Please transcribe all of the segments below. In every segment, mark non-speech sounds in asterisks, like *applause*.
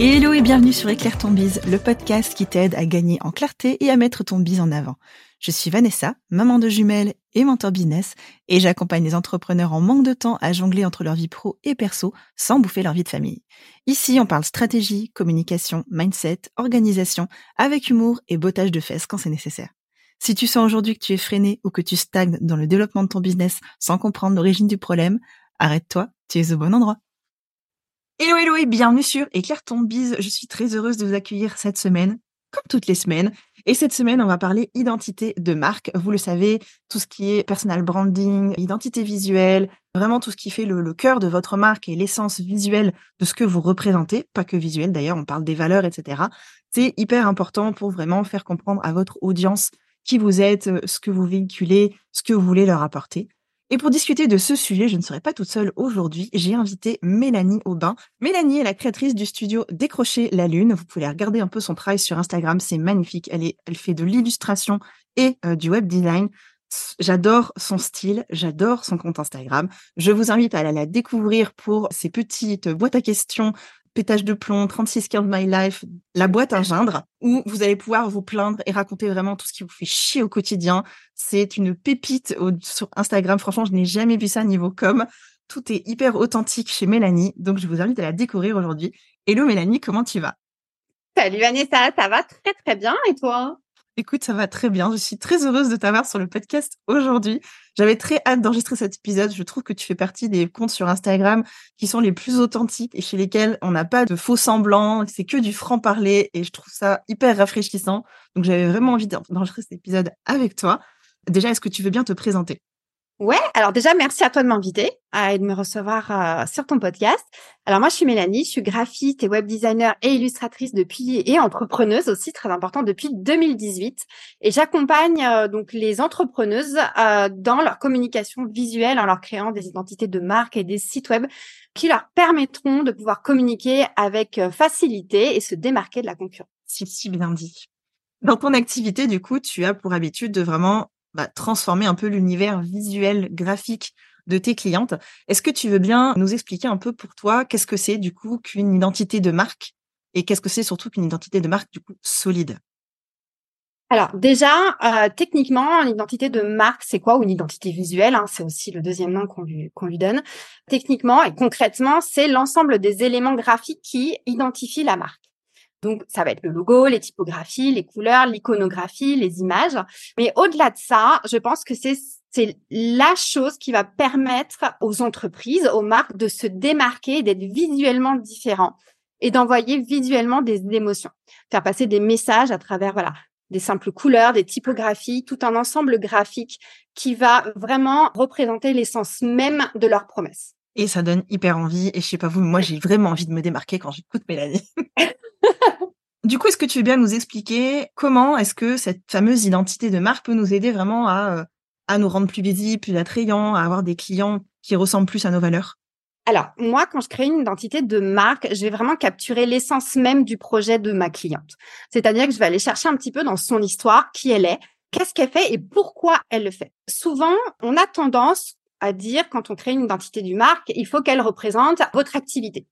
Hello et bienvenue sur Éclaire ton bise, le podcast qui t'aide à gagner en clarté et à mettre ton bise en avant. Je suis Vanessa, maman de jumelles et mentor business, et j'accompagne les entrepreneurs en manque de temps à jongler entre leur vie pro et perso sans bouffer leur vie de famille. Ici, on parle stratégie, communication, mindset, organisation, avec humour et bottage de fesses quand c'est nécessaire. Si tu sens aujourd'hui que tu es freiné ou que tu stagnes dans le développement de ton business sans comprendre l'origine du problème, arrête-toi, tu es au bon endroit. Hello, hello et bienvenue sur Éclaire ton bise. Je suis très heureuse de vous accueillir cette semaine, comme toutes les semaines. Et cette semaine, on va parler identité de marque. Vous le savez, tout ce qui est personal branding, identité visuelle, vraiment tout ce qui fait le, cœur de votre marque et l'essence visuelle de ce que vous représentez, pas que visuel d'ailleurs, on parle des valeurs, etc. C'est hyper important pour vraiment faire comprendre à votre audience qui vous êtes, ce que vous véhiculez, ce que vous voulez leur apporter. Et pour discuter de ce sujet, je ne serai pas toute seule aujourd'hui. J'ai invité Mélanie Aubin. Mélanie est la créatrice du studio Décrocher la Lune. Vous pouvez regarder un peu son travail sur Instagram. C'est magnifique. Elle, fait de l'illustration et euh, du web design. J'adore son style, j'adore son compte Instagram. Je vous invite à aller la découvrir pour ses petites boîtes à questions pétage de plomb, 36 15 My Life, la boîte à gindre, où vous allez pouvoir vous plaindre et raconter vraiment tout ce qui vous fait chier au quotidien. C'est une pépite sur Instagram. Franchement, je n'ai jamais vu ça niveau com. Tout est hyper authentique chez Mélanie. Donc, je vous invite à la découvrir aujourd'hui. Hello Mélanie, comment tu vas? Salut Vanessa, ça va très très bien et toi? Écoute, ça va très bien. Je suis très heureuse de t'avoir sur le podcast aujourd'hui. J'avais très hâte d'enregistrer cet épisode. Je trouve que tu fais partie des comptes sur Instagram qui sont les plus authentiques et chez lesquels on n'a pas de faux semblants. C'est que du franc parler et je trouve ça hyper rafraîchissant. Donc j'avais vraiment envie d'enregistrer cet épisode avec toi. Déjà, est-ce que tu veux bien te présenter? Ouais, alors déjà, merci à toi de m'inviter et de me recevoir euh, sur ton podcast. Alors moi, je suis Mélanie, je suis graphiste et web designer et illustratrice depuis et entrepreneuse aussi, très important, depuis 2018. Et j'accompagne euh, donc les entrepreneuses euh, dans leur communication visuelle en leur créant des identités de marque et des sites web qui leur permettront de pouvoir communiquer avec facilité et se démarquer de la concurrence. Si, si bien dit. Dans ton activité, du coup, tu as pour habitude de vraiment bah, transformer un peu l'univers visuel, graphique de tes clientes. Est-ce que tu veux bien nous expliquer un peu pour toi qu'est-ce que c'est du coup qu'une identité de marque et qu'est-ce que c'est surtout qu'une identité de marque du coup solide? Alors déjà, euh, techniquement, l'identité de marque, c'est quoi? Ou une identité visuelle, hein, c'est aussi le deuxième nom qu'on lui, qu'on lui donne. Techniquement et concrètement, c'est l'ensemble des éléments graphiques qui identifient la marque. Donc, ça va être le logo, les typographies, les couleurs, l'iconographie, les images. Mais au-delà de ça, je pense que c'est c'est la chose qui va permettre aux entreprises, aux marques de se démarquer, d'être visuellement différents et d'envoyer visuellement des émotions, faire passer des messages à travers voilà des simples couleurs, des typographies, tout un ensemble graphique qui va vraiment représenter l'essence même de leur promesse. Et ça donne hyper envie. Et je sais pas vous, moi j'ai vraiment envie de me démarquer quand j'écoute Mélanie. *laughs* Du coup, est-ce que tu veux bien nous expliquer comment est-ce que cette fameuse identité de marque peut nous aider vraiment à, euh, à nous rendre plus visibles, plus attrayants, à avoir des clients qui ressemblent plus à nos valeurs? Alors, moi, quand je crée une identité de marque, je vais vraiment capturer l'essence même du projet de ma cliente. C'est-à-dire que je vais aller chercher un petit peu dans son histoire, qui elle est, qu'est-ce qu'elle fait et pourquoi elle le fait. Souvent, on a tendance à dire quand on crée une identité du marque, il faut qu'elle représente votre activité.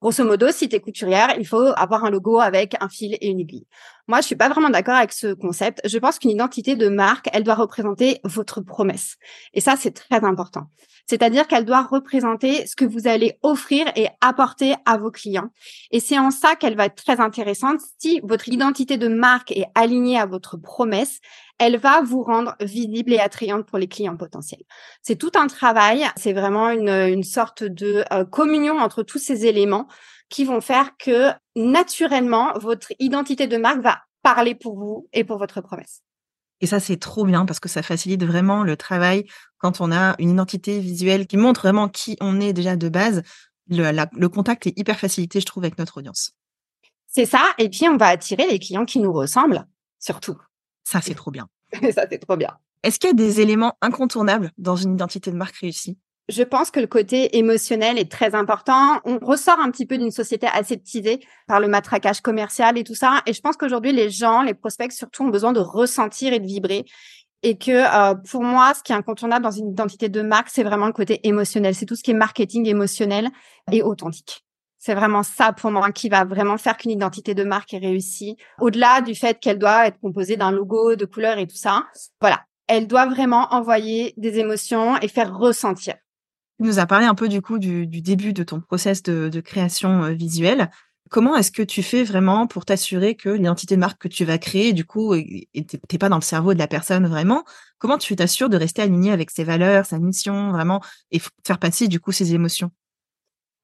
Grosso modo, si tu es couturière, il faut avoir un logo avec un fil et une aiguille. Moi, je suis pas vraiment d'accord avec ce concept. Je pense qu'une identité de marque, elle doit représenter votre promesse. Et ça, c'est très important. C'est-à-dire qu'elle doit représenter ce que vous allez offrir et apporter à vos clients. Et c'est en ça qu'elle va être très intéressante. Si votre identité de marque est alignée à votre promesse, elle va vous rendre visible et attrayante pour les clients potentiels. C'est tout un travail. C'est vraiment une, une sorte de euh, communion entre tous ces éléments qui vont faire que naturellement, votre identité de marque va parler pour vous et pour votre promesse. Et ça, c'est trop bien parce que ça facilite vraiment le travail quand on a une identité visuelle qui montre vraiment qui on est déjà de base. Le, contact est hyper facilité, je trouve, avec notre audience. C'est ça. Et puis, on va attirer les clients qui nous ressemblent, surtout. Ça, c'est trop bien. *laughs* ça, c'est trop bien. Est-ce qu'il y a des éléments incontournables dans une identité de marque réussie? Je pense que le côté émotionnel est très important. On ressort un petit peu d'une société aseptisée par le matraquage commercial et tout ça. Et je pense qu'aujourd'hui, les gens, les prospects surtout, ont besoin de ressentir et de vibrer. Et que euh, pour moi, ce qui est incontournable dans une identité de marque, c'est vraiment le côté émotionnel. C'est tout ce qui est marketing émotionnel et authentique. C'est vraiment ça pour moi qui va vraiment faire qu'une identité de marque est réussie. Au-delà du fait qu'elle doit être composée d'un logo, de couleurs et tout ça. Voilà. Elle doit vraiment envoyer des émotions et faire ressentir. Tu nous as parlé un peu du coup du, début de ton process de, création euh, visuelle. Comment est-ce que tu fais vraiment pour t'assurer que l'identité de marque que tu vas créer, du coup, t'es pas dans le cerveau de la personne vraiment? Comment tu t'assures de rester aligné avec ses valeurs, sa mission, vraiment, et faire passer du coup ses émotions?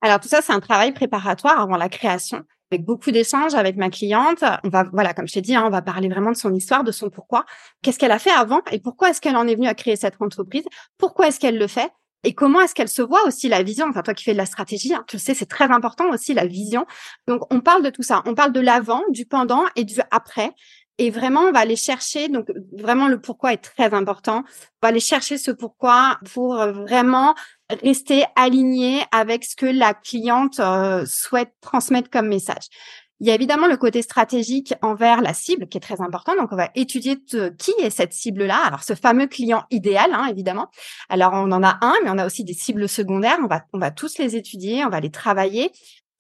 Alors tout ça, c'est un travail préparatoire avant la création, avec beaucoup d'échanges avec ma cliente. On va, voilà, comme je t'ai dit, hein, on va parler vraiment de son histoire, de son pourquoi. Qu'est-ce qu'elle a fait avant et pourquoi est-ce qu'elle en est venue à créer cette entreprise? Pourquoi est-ce qu'elle le fait? Et comment est-ce qu'elle se voit aussi la vision? Enfin, toi qui fais de la stratégie, hein, tu le sais, c'est très important aussi la vision. Donc, on parle de tout ça. On parle de l'avant, du pendant et du après. Et vraiment, on va aller chercher, donc vraiment le pourquoi est très important. On va aller chercher ce pourquoi pour vraiment rester aligné avec ce que la cliente euh, souhaite transmettre comme message. Il y a évidemment le côté stratégique envers la cible qui est très important. Donc, on va étudier qui est cette cible-là. Alors, ce fameux client idéal, hein, évidemment. Alors, on en a un, mais on a aussi des cibles secondaires. On va, on va tous les étudier, on va les travailler.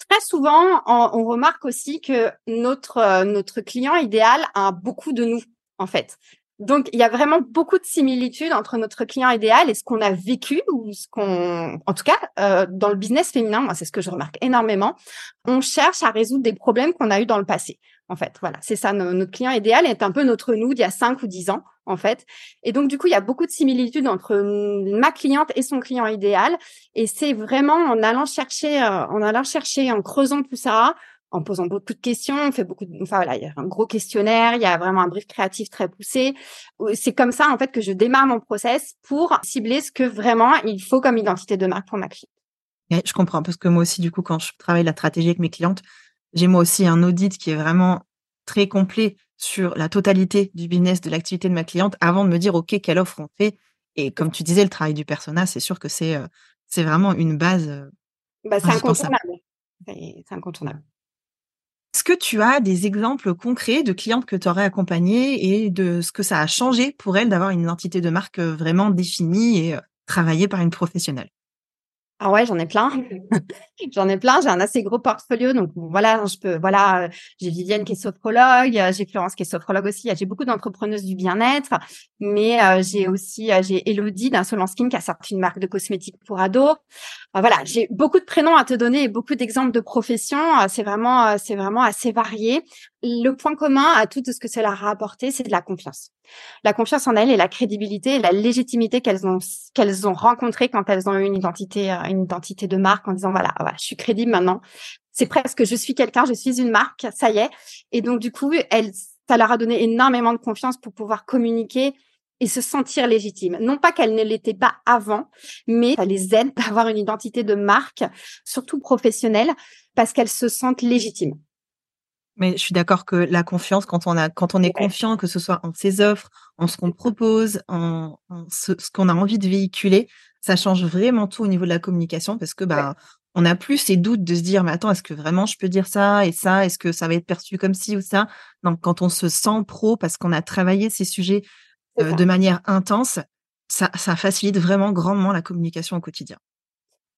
Très souvent, on, on remarque aussi que notre, euh, notre client idéal a beaucoup de nous, en fait. Donc, il y a vraiment beaucoup de similitudes entre notre client idéal et ce qu'on a vécu ou ce qu'on, en tout cas, euh, dans le business féminin, moi, c'est ce que je remarque énormément. On cherche à résoudre des problèmes qu'on a eu dans le passé. En fait, voilà, c'est ça. notre client idéal est un peu notre nous d'il y a cinq ou dix ans, en fait. Et donc, du coup, il y a beaucoup de similitudes entre ma cliente et son client idéal. Et c'est vraiment en allant chercher, euh, en allant chercher, en creusant tout ça, en posant beaucoup de questions, on fait beaucoup de, enfin voilà, il y a un gros questionnaire, il y a vraiment un brief créatif très poussé. C'est comme ça en fait que je démarre mon process pour cibler ce que vraiment il faut comme identité de marque pour ma cliente. je comprends parce que moi aussi du coup quand je travaille la stratégie avec mes clientes, j'ai moi aussi un audit qui est vraiment très complet sur la totalité du business de l'activité de ma cliente avant de me dire ok quelle offre on fait. Et comme tu disais, le travail du persona, c'est sûr que c'est euh, c'est vraiment une base. Euh, bah, c'est incontournable. C'est incontournable. Est-ce que tu as des exemples concrets de clientes que tu aurais accompagnées et de ce que ça a changé pour elles d'avoir une identité de marque euh, vraiment définie et euh, travaillée par une professionnelle? Ah ouais, j'en ai plein. *laughs* j'en ai plein. J'ai un assez gros portfolio. Donc voilà, je peux, voilà, euh, j'ai Vivienne qui est sophrologue, j'ai Florence qui est sophrologue aussi. J'ai beaucoup d'entrepreneuses du bien-être, mais j'ai aussi, j'ai Elodie d'un Skin qui a sorti une marque de cosmétiques pour ados. voilà, j'ai beaucoup de prénoms à te donner et beaucoup d'exemples de professions. c'est vraiment, c'est vraiment assez varié le point commun à tout ce que cela a apporté, c'est de la confiance. La confiance en elles et la crédibilité et la légitimité qu'elles ont qu'elles ont rencontré quand elles ont eu une identité euh, une identité de marque en disant voilà, voilà je suis crédible maintenant. C'est presque je suis quelqu'un, je suis une marque, ça y est. Et donc du coup, elles ça leur a donné énormément de confiance pour pouvoir communiquer et se sentir légitime. Non pas qu'elles ne l'étaient pas avant, mais ça les aide *laughs* d'avoir une identité de marque, surtout professionnelle, parce qu'elles se sentent légitimes. Mais je suis d'accord que la confiance, quand on a, quand on est confiant, que ce soit en ses offres, en ce qu'on propose, en, ce, qu'on a envie de véhiculer, ça change vraiment tout au niveau de la communication parce que bah on n'a plus ces doutes de se dire mais attends est-ce que vraiment je peux dire ça et ça? Est-ce que ça va être perçu comme ci ou ça? Donc quand on se sent pro parce qu'on a travaillé ces sujets euh, de manière intense ça, ça facilite vraiment grandement la communication au quotidien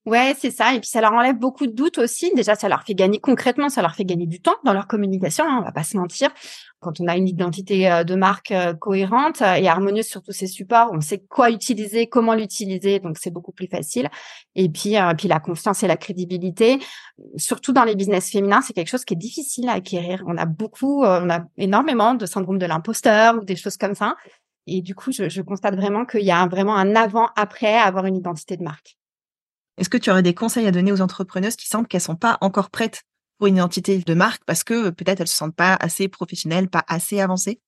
Ouais, c'est ça. Et puis ça leur enlève beaucoup de doutes aussi. Déjà, ça leur fait gagner concrètement, ça leur fait gagner du temps dans leur communication. Hein, on va pas se mentir. Quand on a une identité euh, de marque euh, cohérente et harmonieuse sur tous ces supports, on sait quoi utiliser, comment l'utiliser, donc c'est beaucoup plus facile. Et puis, euh, puis la confiance et la crédibilité, surtout dans les business féminins, c'est quelque chose qui est difficile à acquérir. On a beaucoup, on a énormément de syndrome de l'imposteur ou des choses comme ça. Et du coup, je, je constate vraiment qu'il y a vraiment un avant-après à avoir une identité de marque. Est-ce que tu aurais des conseils à donner aux entrepreneuses qui sentent qu'elles sont pas encore prêtes pour une identité de marque parce que peut-être elles se sentent pas assez professionnelles, pas assez avancées?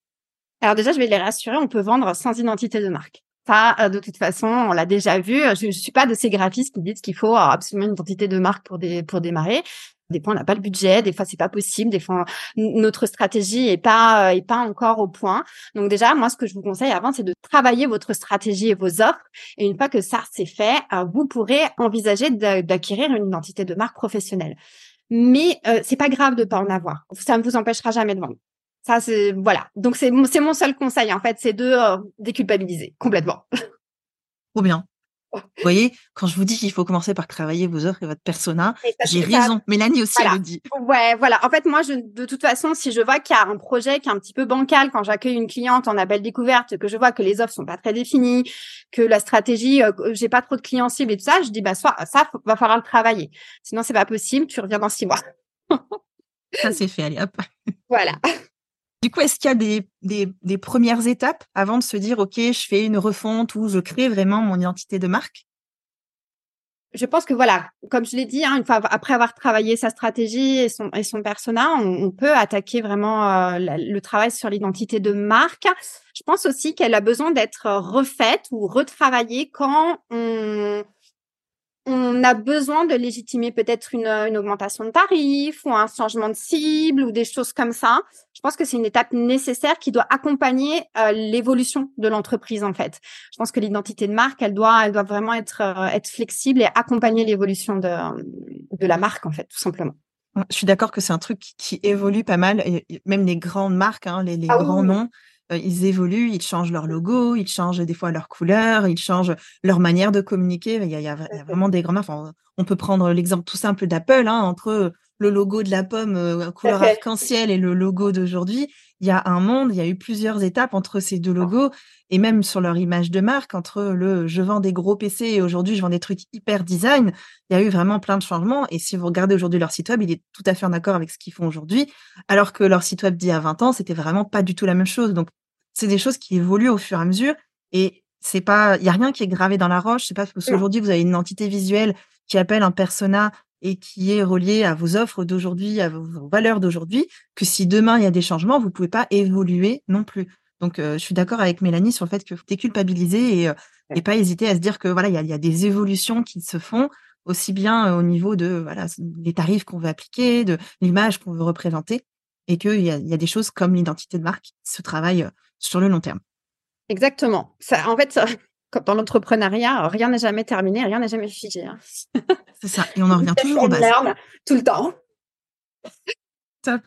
Alors déjà, je vais les rassurer, on peut vendre sans identité de marque. Ça, euh, de toute façon, on l'a déjà vu. Je ne suis pas de ces graphistes qui disent qu'il faut absolument une identité de marque pour, pour démarrer. Des fois, on n'a pas le budget. Des fois, c'est pas possible. Des fois, notre stratégie est pas euh, est pas encore au point. Donc déjà, moi, ce que je vous conseille avant, c'est de travailler votre stratégie et vos offres. Et une fois que ça c'est fait, euh, vous pourrez envisager d'acquérir une identité de marque professionnelle. Mais euh, c'est pas grave de pas en avoir. Ça ne vous empêchera jamais de vendre. Ça, c'est voilà. Donc c'est c'est mon seul conseil en fait, c'est de déculpabiliser complètement. Trop bien. Vous voyez, quand je vous dis qu'il faut commencer par travailler vos offres et votre persona, j'ai raison. Mélanie aussi, elle le dit. Ouais, voilà. En fait, moi, je, de toute façon, si je vois qu'il y a un projet qui est un petit peu bancal, quand j'accueille une cliente en appel découverte, que je vois que les offres sont pas très définies, que la stratégie, euh, j'ai pas trop de clients cibles et tout ça, je dis, bah, soit, ça, va falloir le travailler. Sinon, c'est pas possible. Tu reviens dans six mois. ça, c'est fait. Allez, hop. Voilà. Du coup, est-ce qu'il y a des, premières étapes avant de se dire, OK, je fais une refonte ou je crée vraiment mon identité de marque? Je pense que voilà, comme je l'ai dit, hein, une fois après avoir travaillé sa stratégie et son persona, on, peut attaquer vraiment euh, le travail sur l'identité de marque. Je pense aussi qu'elle a besoin d'être refaite ou retravaillée quand on on a besoin de légitimer peut-être une, une, augmentation de tarif ou un changement de cible ou des choses comme ça. Je pense que c'est une étape nécessaire qui doit accompagner euh, l'évolution de l'entreprise en fait. Je pense que l'identité de marque, elle doit, elle doit vraiment être euh, être flexible et accompagner l'évolution de de la marque en fait, tout simplement. Je suis d'accord que c'est un truc qui, évolue pas mal, et même les grandes marques, hein, les, les ah grands noms euh, ils évoluent, ils changent leur logo, ils changent des fois leur couleur, ils changent leur manière de communiquer. Il y a, il y a, vraiment des grands Enfin, on peut prendre l'exemple tout simple d'Apple, hein, entre le logo de la pomme euh, couleur arc-en-ciel et le logo d'aujourd'hui. Il y a un monde, il y a eu plusieurs étapes entre ces deux logos et même sur leur image de marque, entre le je vends des gros PC et aujourd'hui je vends des trucs hyper design, il y a eu vraiment plein de changements. Et si vous regardez aujourd'hui leur site web, il est tout à fait en accord avec ce qu'ils font aujourd'hui, alors que leur site web d'il y a 20 ans, c'était vraiment pas du tout la même chose. Donc, c'est des choses qui évoluent au fur et à mesure et c'est pas, il y a rien qui est gravé dans la roche. C'est pas parce qu'aujourd'hui vous avez une entité visuelle qui appelle un persona et qui est relié à vos offres d'aujourd'hui, à vos valeurs d'aujourd'hui, que si demain il y a des changements, vous pouvez pas évoluer non plus. Donc, euh, je suis d'accord avec Mélanie sur le fait que faut déculpabiliser et, euh, et pas hésiter à se dire que voilà, il y a, y a, des évolutions qui se font aussi bien euh, au niveau de voilà les tarifs qu'on veut appliquer, de l'image qu'on veut représenter, et qu'il y a, y a des choses comme l'identité de marque qui se travaillent sur le long terme. Exactement. Ça, en fait, comme dans l'entrepreneuriat, rien n'est jamais terminé, rien n'est jamais figé. Hein. *laughs* C'est ça. Et on en revient *laughs* toujours au base. Tout le temps. *laughs* Top.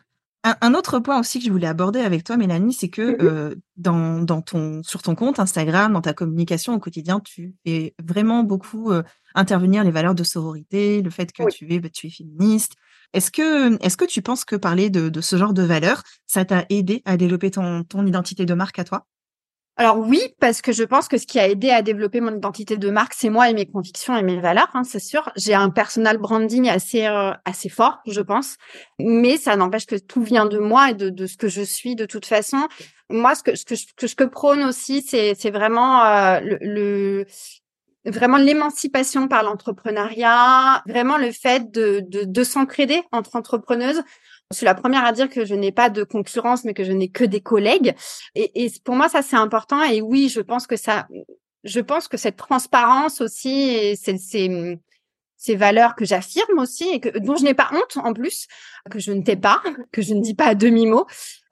Un, autre point aussi que je voulais aborder avec toi, Mélanie, c'est que mm-hmm. euh, dans, dans, ton, sur ton compte Instagram, dans ta communication au quotidien, tu fais vraiment beaucoup euh, intervenir les valeurs de sororité, le fait que tu, es, bah, tu es féministe, est-ce que, est-ce que tu penses que parler de, de ce genre de valeurs, ça t'a aidé à développer ton, ton identité de marque à toi? Alors oui, parce que je pense que ce qui a aidé à développer mon identité de marque, c'est moi et mes convictions et mes valeurs, hein, c'est sûr. J'ai un personal branding assez euh, assez fort, je pense, mais ça n'empêche que tout vient de moi et de, de ce que je suis de toute façon. Moi, ce que ce que je, que, je prône aussi, c'est c'est vraiment euh, le, vraiment l'émancipation par l'entrepreneuriat, vraiment le fait de, de, de s'entraider entre entrepreneuses. Je suis la première à dire que je n'ai pas de concurrence, mais que je n'ai que des collègues. Et, et pour moi, ça c'est important. Et oui, je pense que ça, je pense que cette transparence aussi, c'est ces valeurs que j'affirme aussi et que dont je n'ai pas honte en plus, que je ne tais pas, que je ne dis pas à demi mot,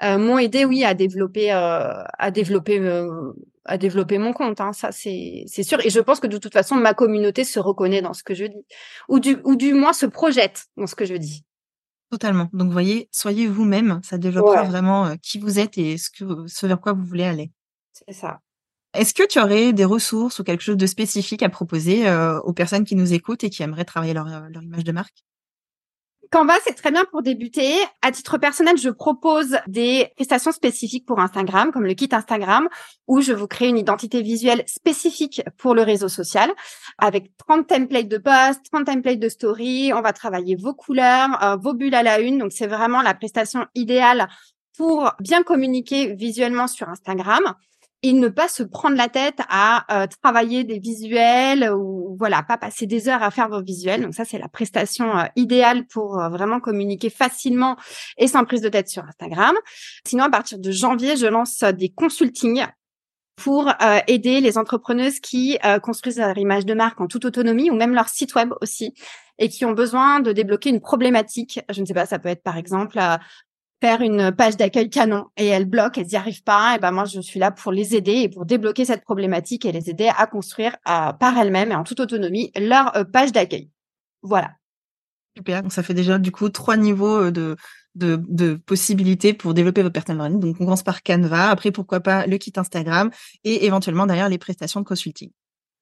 euh, m'ont aidé oui à développer, euh, à développer euh, à développer mon compte. Hein, ça, c'est sûr. Et je pense que de toute façon, ma communauté se reconnaît dans ce que je dis, ou du moins se projette dans ce que je dis. Totalement. Donc, voyez, soyez vous-même. Ça développera vraiment euh, qui vous êtes et ce que ce vers quoi vous voulez aller. C'est ça. Est-ce que tu aurais des ressources ou quelque chose de spécifique à proposer euh, aux personnes qui nous écoutent et qui aimeraient travailler leur, leur image de marque? Canva, c'est très bien pour débuter. À titre personnel, je propose des prestations spécifiques pour Instagram, comme le kit Instagram, où je vous crée une identité visuelle spécifique pour le réseau social, avec 30 templates de posts, 30 templates de story. On va travailler vos couleurs, euh, vos bulles à la une. Donc, c'est vraiment la prestation idéale pour bien communiquer visuellement sur Instagram et ne pas se prendre la tête à euh, travailler des visuels ou voilà, pas passer des heures à faire vos visuels. Donc ça, c'est la prestation euh, idéale pour euh, vraiment communiquer facilement et sans prise de tête sur Instagram. Sinon, à partir de janvier, je lance des consultings pour aider les entrepreneuses qui construisent leur image de marque en toute autonomie ou même leur site web aussi et qui ont besoin de débloquer une problématique. Je ne sais pas, ça peut être par exemple une page d'accueil canon et elles bloquent, elles n'y arrivent pas, et ben moi je suis là pour les aider et pour débloquer cette problématique et les aider à construire par elles-mêmes et en toute autonomie leur euh, page d'accueil. Voilà. Super, donc ça fait déjà du coup trois niveaux euh, de, de, de possibilités pour développer votre personal. Donc on commence par Canva, après pourquoi pas le kit Instagram et éventuellement derrière les prestations de consulting.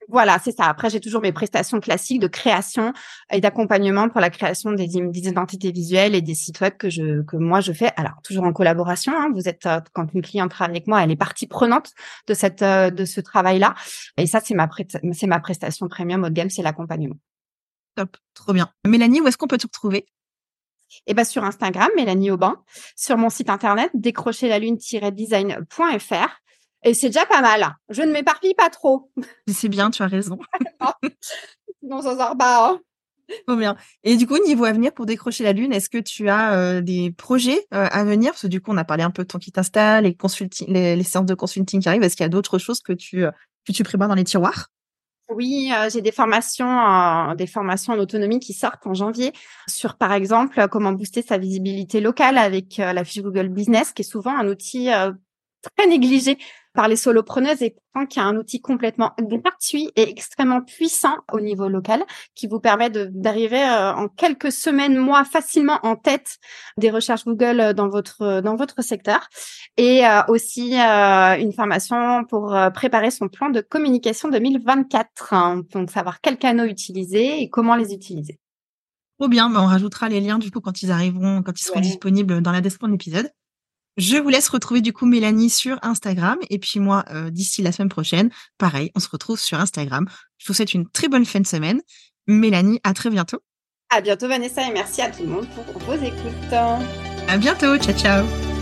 Voilà, c'est ça. Après, j'ai toujours mes prestations classiques de création et d'accompagnement pour la création des, identités visuelles et des sites web que je que moi je fais. Alors toujours en collaboration. Hein. Vous êtes euh, quand une cliente travaille avec moi, elle est partie prenante de cette euh, de ce travail-là. Et ça, c'est ma c'est ma prestation premium haut de gamme, c'est l'accompagnement. Top, trop bien. Mélanie, où est-ce qu'on peut te retrouver? Eh ben sur Instagram, Mélanie Aubin, sur mon site internet décrocher-la-lune-design.fr et c'est déjà pas mal. Je ne m'éparpille pas trop. C'est bien, tu as raison. *laughs* Non, ça sort pas. Hein. Trop bien. Et du coup, niveau avenir pour décrocher la lune, est-ce que tu as euh, des projets euh, à venir? Parce que du coup, on a parlé un peu de ton qui t'installe, les, les, les séances de consulting qui arrivent. Est-ce qu'il y a d'autres choses que tu, euh, que tu prépares dans les tiroirs? Oui, j'ai des formations, des formations en autonomie qui sortent en janvier sur, par exemple, comment booster sa visibilité locale avec la fiche Google Business, qui est souvent un outil très négligé par les solopreneuses et pourtant qui a un outil complètement gratuit et extrêmement puissant au niveau local qui vous permet d'arriver euh, en quelques semaines, mois facilement en tête des recherches Google euh, dans votre dans votre secteur et euh, aussi une formation pour préparer son plan de communication 2024 hein. donc savoir quels canaux utiliser et comment les utiliser. Trop bien, on rajoutera les liens du coup quand ils arriveront, quand ils seront disponibles dans la description de l'épisode. Je vous laisse retrouver du coup Mélanie sur Instagram et puis moi euh, d'ici la semaine prochaine, pareil, on se retrouve sur Instagram. Je vous souhaite une très bonne fin de semaine. Mélanie, à très bientôt. À bientôt Vanessa et merci à tout le monde pour vos écoutes. À bientôt, ciao ciao.